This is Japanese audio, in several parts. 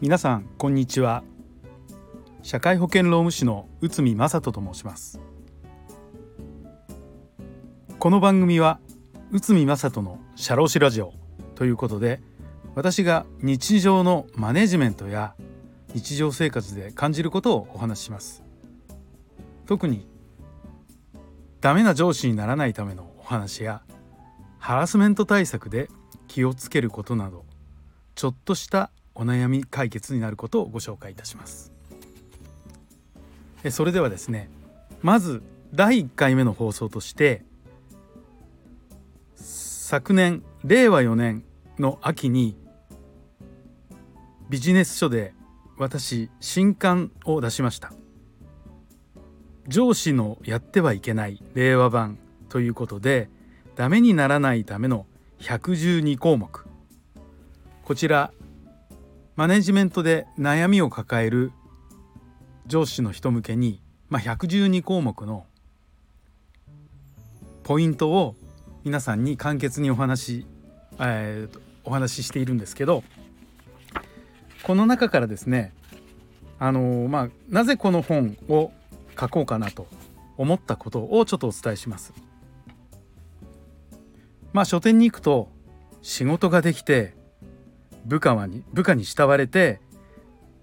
皆さんこんにちは。社会保険労務士の内海正人と申します。この番組は内海正人の社労士ラジオということで私が日常のマネジメントや日常生活で感じることをお話しします。特にダメな上司にならないためのお話やハラスメント対策で気をつけることなどちょっとしたお悩み解決になることをご紹介いたします。それではですねまず第1回目の放送として昨年令和4年の秋にビジネス書で私新刊を出しました。上司のやってはいけない令和版ということでダメにならないための112項目こちらマネジメントで悩みを抱える上司の人向けに、まあ、112項目のポイントを皆さんに簡潔にお話、えー、お話ししているんですけどこの中からですねあのー、まあなぜこの本を書こうかなと思ったことをちょっとお伝えします。まあ書店に行くと仕事ができて部下はに部下に慕われて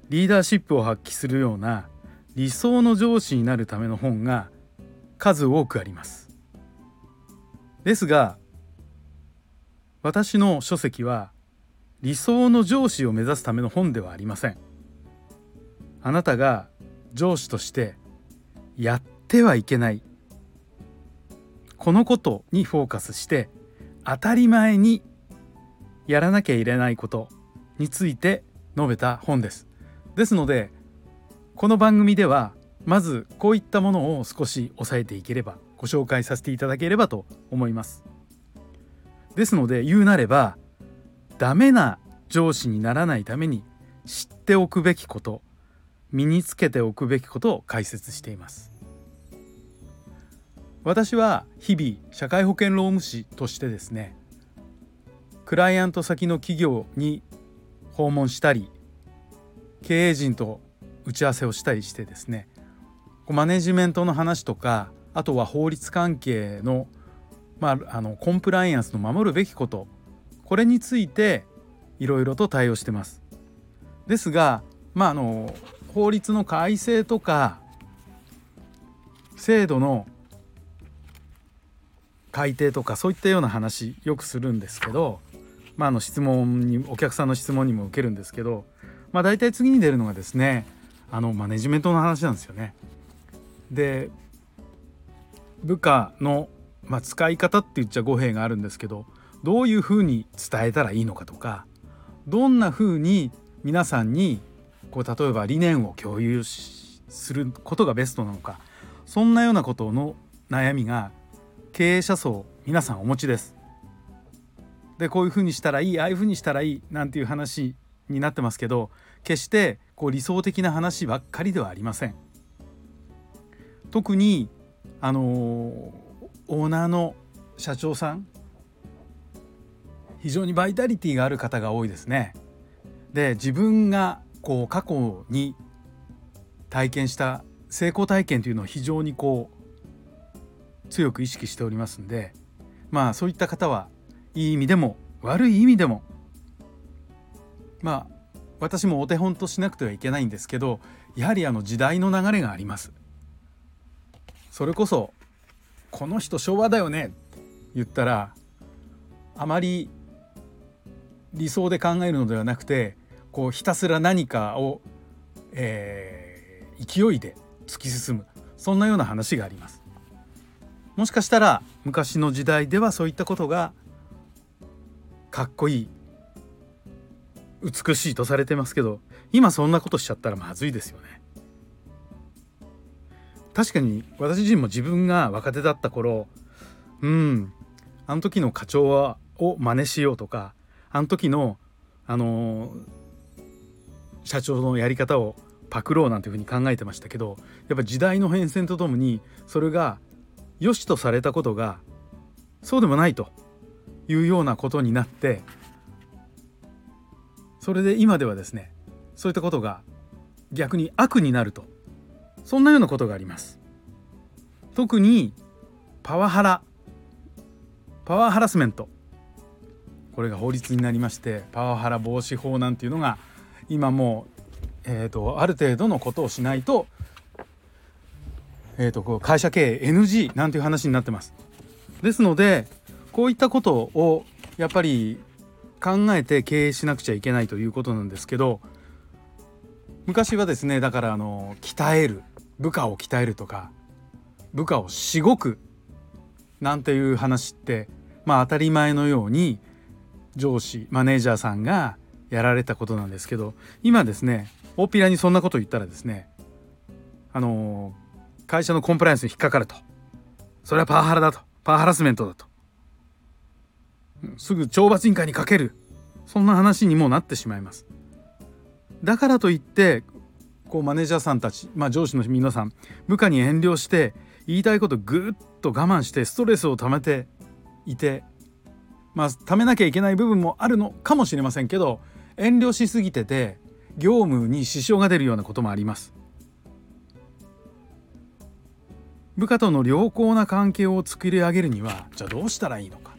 リーダーシップを発揮するような理想の上司になるための本が数多くあります。ですが私の書籍は理想の上司を目指すための本ではありません。あなたが上司としてやってはいけないこのことにフォーカスして当たり前にやらなきゃいけないことについて述べた本です。ですのでこの番組ではまずこういったものを少し押さえていければご紹介させていただければと思います。ですので言うなればダメな上司にならないために知っておくべきこと身につけておくべきことを解説しています。私は日々社会保険労務士としてですねクライアント先の企業に訪問したり経営陣と打ち合わせをしたりしてですねマネジメントの話とかあとは法律関係の,、まあ、あのコンプライアンスの守るべきことこれについていろいろと対応してます。ですが、まあ、あの法律の改正とか制度の改定とかそういったような話よくするんですけどまあ、あの質問にお客さんの質問にも受けるんですけど、まあ、大体次に出るのがですねあのマネジメントの話なんですよね。で部下の、まあ、使い方って言っちゃ語弊があるんですけどどういうふうに伝えたらいいのかとかどんなふうに皆さんにこう例えば理念を共有することがベストなのかそんなようなことの悩みが経営者層皆さんお持ちです。でこういうふうにしたらいいああいうふうにしたらいいなんていう話になってますけど決してこう理想的な話ばっかりではありません。特にあのオーナーの社長さん非常にバイタリティがある方が多いですね。で自分がこう過去に体験した成功体験というのを非常にこう強く意識しておりますんでまあそういった方はいい意味でも悪い意味でもまあ私もお手本としなくてはいけないんですけどやはりあの時代の流れがあります。それこそ「この人昭和だよね」って言ったらあまり理想で考えるのではなくてこうひたすら何かを、えー、勢いで突き進むそんなような話があります。もしかしたら昔の時代ではそういったことがかっこいい美しいとされてますけど今そんなことしちゃったらまずいですよね。確かに私自身も自分が若手だった頃うんあの時の課長はを真似しようとかあの時のあの社長のやり方をパクろうなんていうふうに考えてましたけどやっぱ時代の変遷とともにそれが良しとされたことがそうでもないというようなことになってそれで今ではですねそういったことが逆に悪になるとそんなようなことがあります。特にパワハラパワーハラスメント。これが法律になりましてパワハラ防止法なんていうのが今もう、えーと、ある程度のことをしないと,、えーと、こう会社経営 NG なんていう話になってます。ですのでこういったことをやっぱり考えて経営しなくちゃいけないということなんですけど昔はですねだからあの鍛える部下を鍛えるとか部下をしごくなんていう話ってまあ当たり前のように上司マネージャーさんがやられたことなんですけど今ですね大っぴらにそんなこと言ったらですねあの会社のコンプライアンスに引っかかると。それはパワハラだと。パワハラスメントだと。すぐ懲罰委員会にかける。そんな話にもなってしまいます。だからといってこうマネージャーさんたち、まあ、上司の皆さん部下に遠慮して言いたいことぐっと我慢してストレスを溜めていてまあ溜めなきゃいけない部分もあるのかもしれませんけど遠慮しすぎてて業務に支障が出るようなこともあります。部下との良好な関係を作り上げるにはじゃあどうしたらいいのか。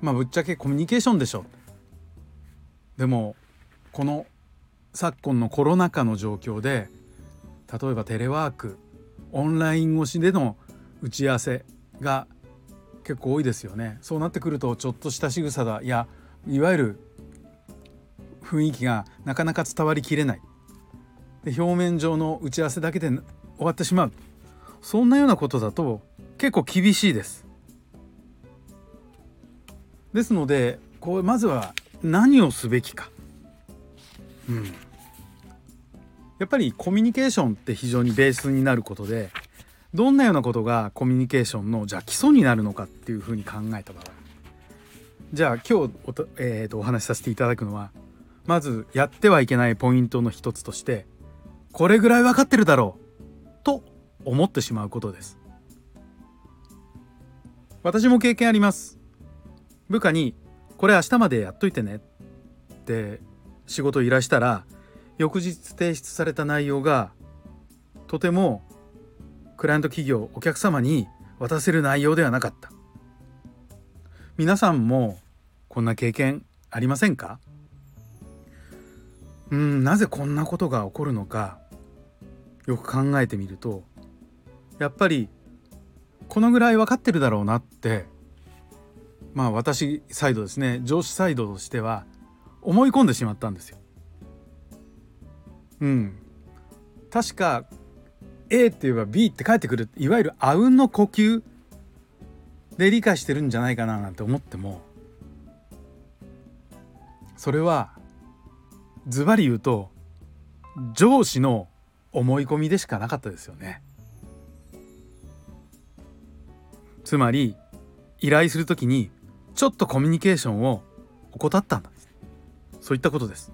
まあぶっちゃけコミュニケーションでしょでもこの昨今のコロナ禍の状況で例えばテレワークオンライン越しでの打ち合わせが結構多いですよね。そうなってくるとちょっとした仕草だ。いやいわゆる雰囲気がなかなか伝わりきれない。で表面上の打ち合わせだけで終わってしまう。そんなようなことだと結構厳しいです。ですのでこうまずは何をすべきか、うん、やっぱりコミュニケーションって非常にベースになることでどんなようなことがコミュニケーションのじゃあ基礎になるのかっていうふうに考えた場合。じゃあ今日お,、えー、とお話しさせていただくのはまずやってはいけないポイントの一つとしてこれぐらい分かってるだろう。思ってしまうことです。私も経験あります。部下にこれ明日までやっといてね。って仕事依頼したら翌日提出された内容がとてもクライアント企業お客様に渡せる内容ではなかった。皆さんもこんな経験ありませんか？うんなぜこんなことが起こるのかよく考えてみるとやっぱりこのぐらい分かってるだろうなってまあ私サイドですね上司サイドとしては思い込んでしまったんですよ。うん、確か A って言えば B って返ってくるいわゆるあうんの呼吸で理解してるんじゃないかななんて思ってもそれはズバリ言うと上司の思い込みでしかなかったですよね。つまり依頼する時にちょっとコミュニケーションを怠ったんだそういったことです。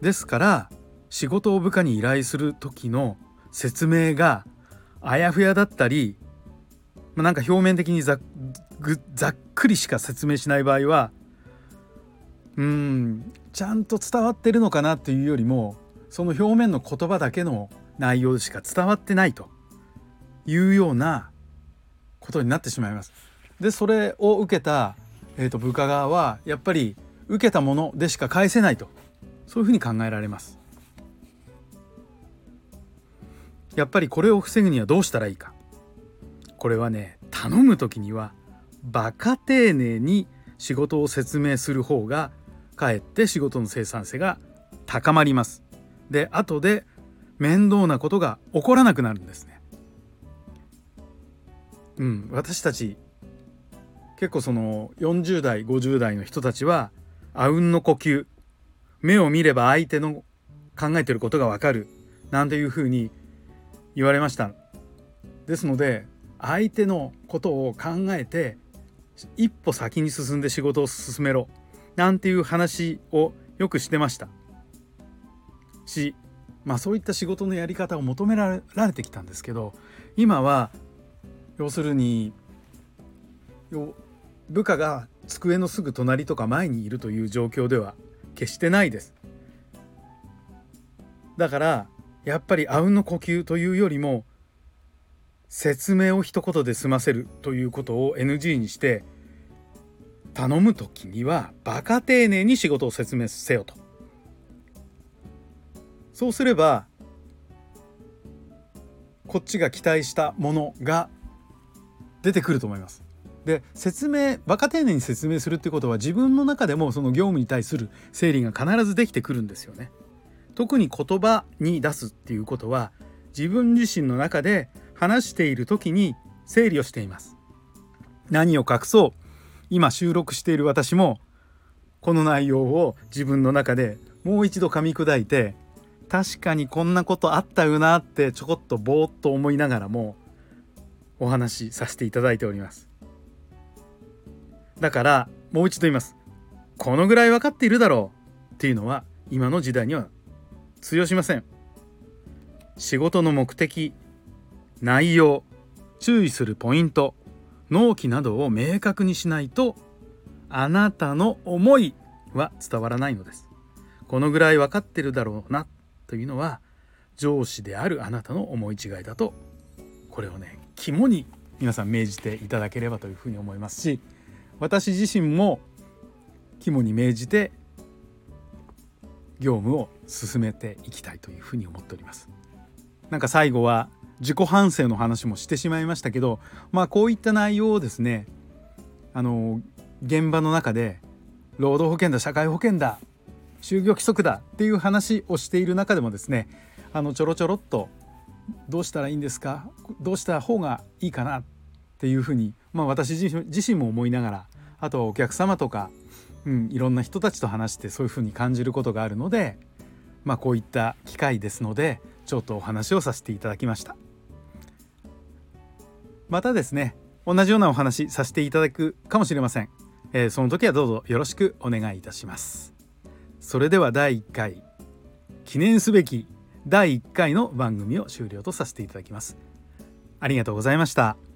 ですから仕事を部下に依頼する時の説明があやふやだったり、まあ、なんか表面的にざざっくりしか説明しない場合はうんちゃんと伝わってるのかなっていうよりもその表面の言葉だけの内容しか伝わってないというようなことになってしまいます。でそれを受けた、えーと部下側はやっぱり受けたものでしか返せないとそういうふうに考えられます。やっぱりこれを防ぐにはどうしたらいいかこれはね頼む時にはバカ丁寧に仕事を説明する方がかえって仕事の生産性が高まりますで後で面倒なことが起こらなくなるんですねうん私たち結構その40代50代の人たちはあうんの呼吸目を見れば相手の考えてることがわかるなんていうふうに言われました。ですので相手のことを考えて一歩先に進んで仕事を進めろなんていう話をよくしてました。しまあそういった仕事のやり方を求められてきたんですけど今は要するに部下が机のすぐ隣とか前にいるという状況では決してないです。だからやっぱりあうんの呼吸というよりも説明を一言で済ませるということを NG にして頼む時にはバカ丁寧に仕事を説明せよと。そうすればこっちが期待したものが出てくると思いますで説明バカ丁寧に説明するってことは自分の中でもその業務に対する整理が必ずできてくるんですよね。特に言葉に出すっていうことは自分自身の中で話している時に整理をしています。何を隠そう今収録している私もこの内容を自分の中でもう一度噛み砕いて確かにこんなことあったよなってちょこっとぼーっと思いながらもお話しさせていただいております。だからもう一度言います。このぐらい分かっているだろうっていうのは今の時代には通用しません。仕事の目的内容注意するポイント納期などを明確にしないとあなたの思いは伝わらないのです。このぐらい分かってるだろうなというのは上司であるあなたの思い違いだとこれをね肝に皆さん命じていただければというふうに思いますし私自身も肝に銘じて業務を進めていきたいというふうに思っております。なんか最後は自己反省の話もしてしまいましたけどまあこういった内容をですねあの現場の中で労働保険だ社会保険だ就業規則だっていう話をしている中でもですねあのちょろちょろっとどうしたらいいんですか？どうした方がいいかなっていうふうに、まあ、私自身も思いながらあとはお客様とか、うん、いろんな人たちと話してそういうふうに感じることがあるので、まあ、こういった機会ですのでちょっとお話をさせていただきました。またですね同じようなお話させていただくかもしれません、えー、その時はどうぞよろしくお願いいたします。それでは第1回。記念すべき第1回の番組を終了とさせていただきますありがとうございました。